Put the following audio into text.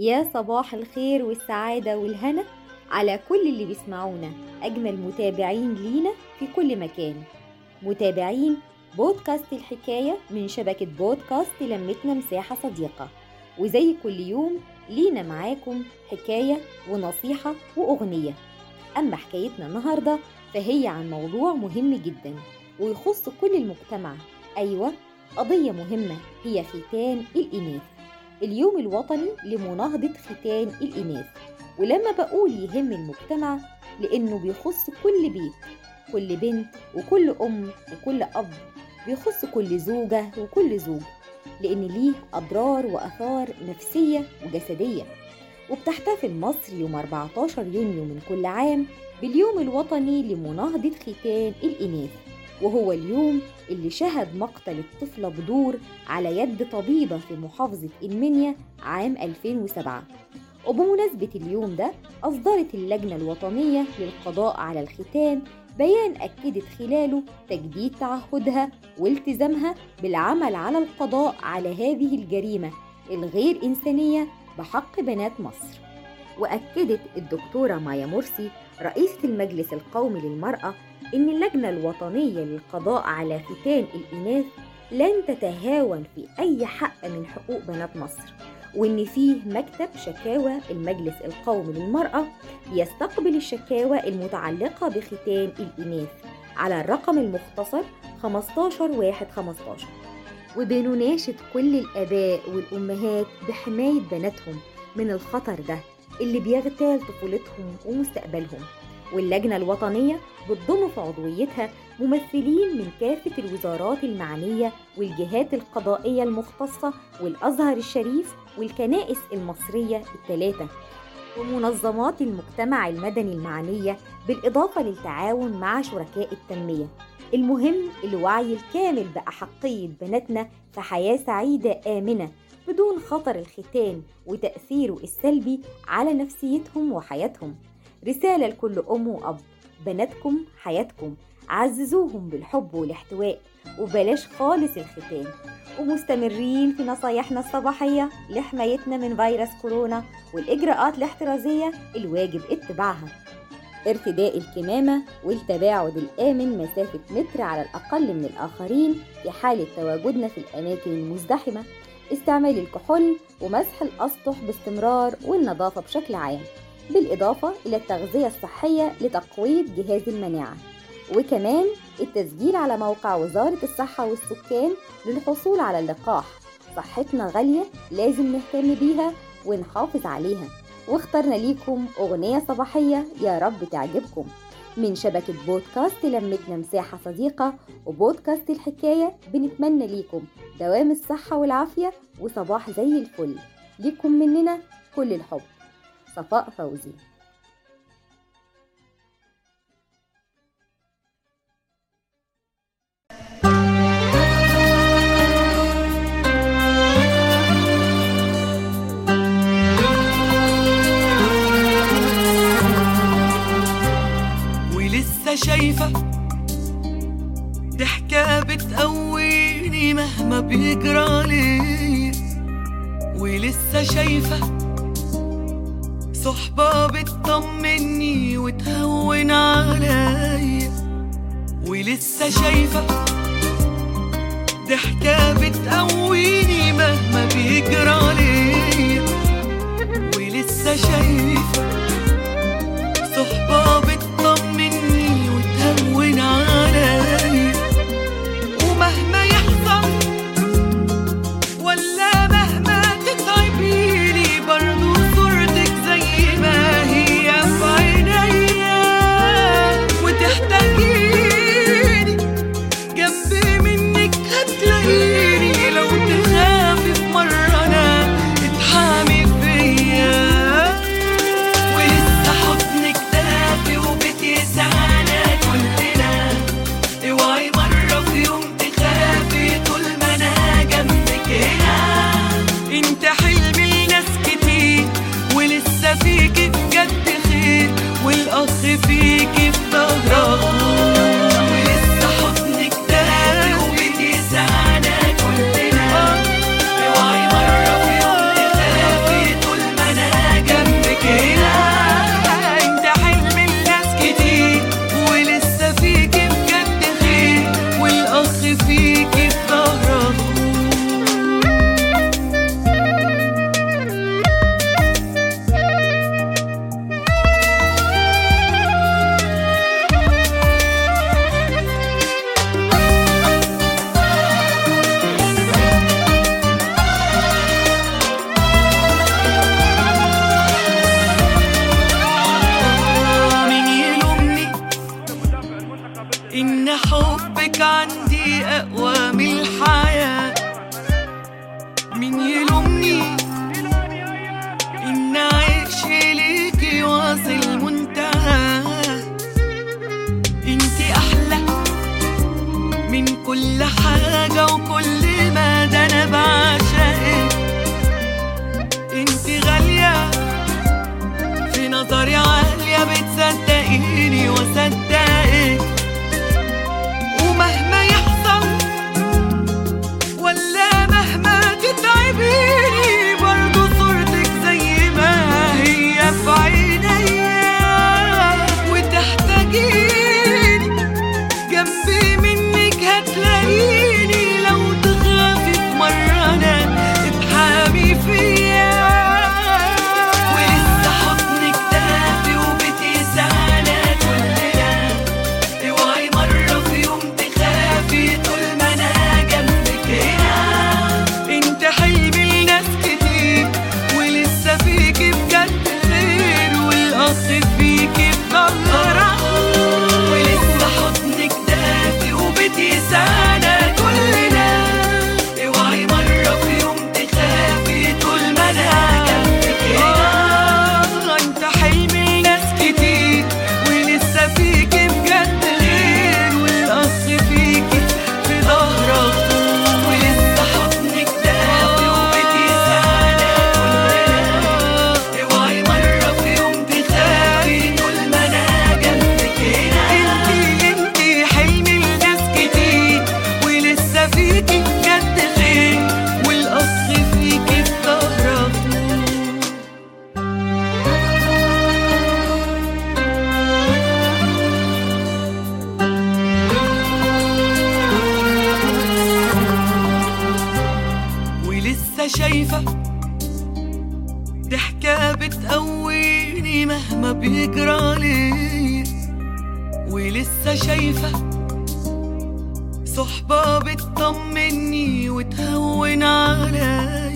يا صباح الخير والسعادة والهنا على كل اللي بيسمعونا. أجمل متابعين لينا في كل مكان. متابعين بودكاست الحكاية من شبكة بودكاست لمتنا مساحة صديقة. وزي كل يوم لينا معاكم حكاية ونصيحة وأغنية. أما حكايتنا النهاردة فهي عن موضوع مهم جدا ويخص كل المجتمع. أيوة قضية مهمة هي ختان الإناث. اليوم الوطني لمناهضة ختان الإناث. ولما بقول يهم المجتمع لأنه بيخص كل بيت كل بنت وكل أم وكل أب بيخص كل زوجة وكل زوج لأن ليه أضرار وأثار نفسية وجسدية. وبتحتفل مصر يوم 14 يونيو من كل عام باليوم الوطني لمناهضة ختان الإناث. وهو اليوم اللي شهد مقتل الطفلة بدور على يد طبيبة في محافظة المنيا عام 2007 وبمناسبة اليوم ده أصدرت اللجنة الوطنية للقضاء على الختان بيان أكدت خلاله تجديد تعهدها والتزامها بالعمل على القضاء على هذه الجريمة الغير إنسانية بحق بنات مصر. وأكدت الدكتورة مايا مرسي رئيسة المجلس القومي للمرأة إن اللجنة الوطنية للقضاء على ختان الإناث لن تتهاون في أي حق من حقوق بنات مصر وإن فيه مكتب شكاوى المجلس القومي للمرأة يستقبل الشكاوى المتعلقة بختان الإناث على الرقم المختصر 15 واحد 15 وبنناشد كل الآباء والأمهات بحماية بناتهم من الخطر ده اللي بيغتال طفولتهم ومستقبلهم. واللجنة الوطنية بتضم في عضويتها ممثلين من كافة الوزارات المعنية والجهات القضائية المختصة والأزهر الشريف والكنائس المصرية الثلاثة. ومنظمات المجتمع المدني المعنية بالإضافة للتعاون مع شركاء التنمية. المهم الوعي الكامل بأحقية بناتنا في حياة سعيدة آمنة بدون خطر الختان وتأثيره السلبي على نفسيتهم وحياتهم. رسالة لكل أم وأب بناتكم حياتكم عززوهم بالحب والاحتواء وبلاش خالص الختان. ومستمرين في نصايحنا الصباحية لحمايتنا من فيروس كورونا والإجراءات الاحترازية الواجب اتباعها. ارتداء الكمامة والتباعد الآمن مسافة متر على الأقل من الآخرين في حالة تواجدنا في الأماكن المزدحمة. استعمال الكحول ومسح الأسطح باستمرار والنظافة بشكل عام. بالإضافة إلى التغذية الصحية لتقوية جهاز المناعة وكمان التسجيل على موقع وزارة الصحة والسكان للحصول على اللقاح صحتنا غالية لازم نهتم بيها ونحافظ عليها. واخترنا ليكم أغنية صباحية يا رب تعجبكم. من شبكة بودكاست لمتنا مساحة صديقة وبودكاست الحكاية بنتمنى ليكم دوام الصحة والعافية وصباح زي الفل. ليكم مننا كل الحب. صفاء فوزي. ولسه شايفة ضحكة بتقويني مهما بيجرى لي. ولسه شايفة صحبة بتطمني وتهون عليا ولسه شايفة ضحكة بتقويني مهما بيجرى لي كل حاجة وكل بتقويني مهما بيجرى لي ولسه شايفة صحبة بتطمني وتهون عليا.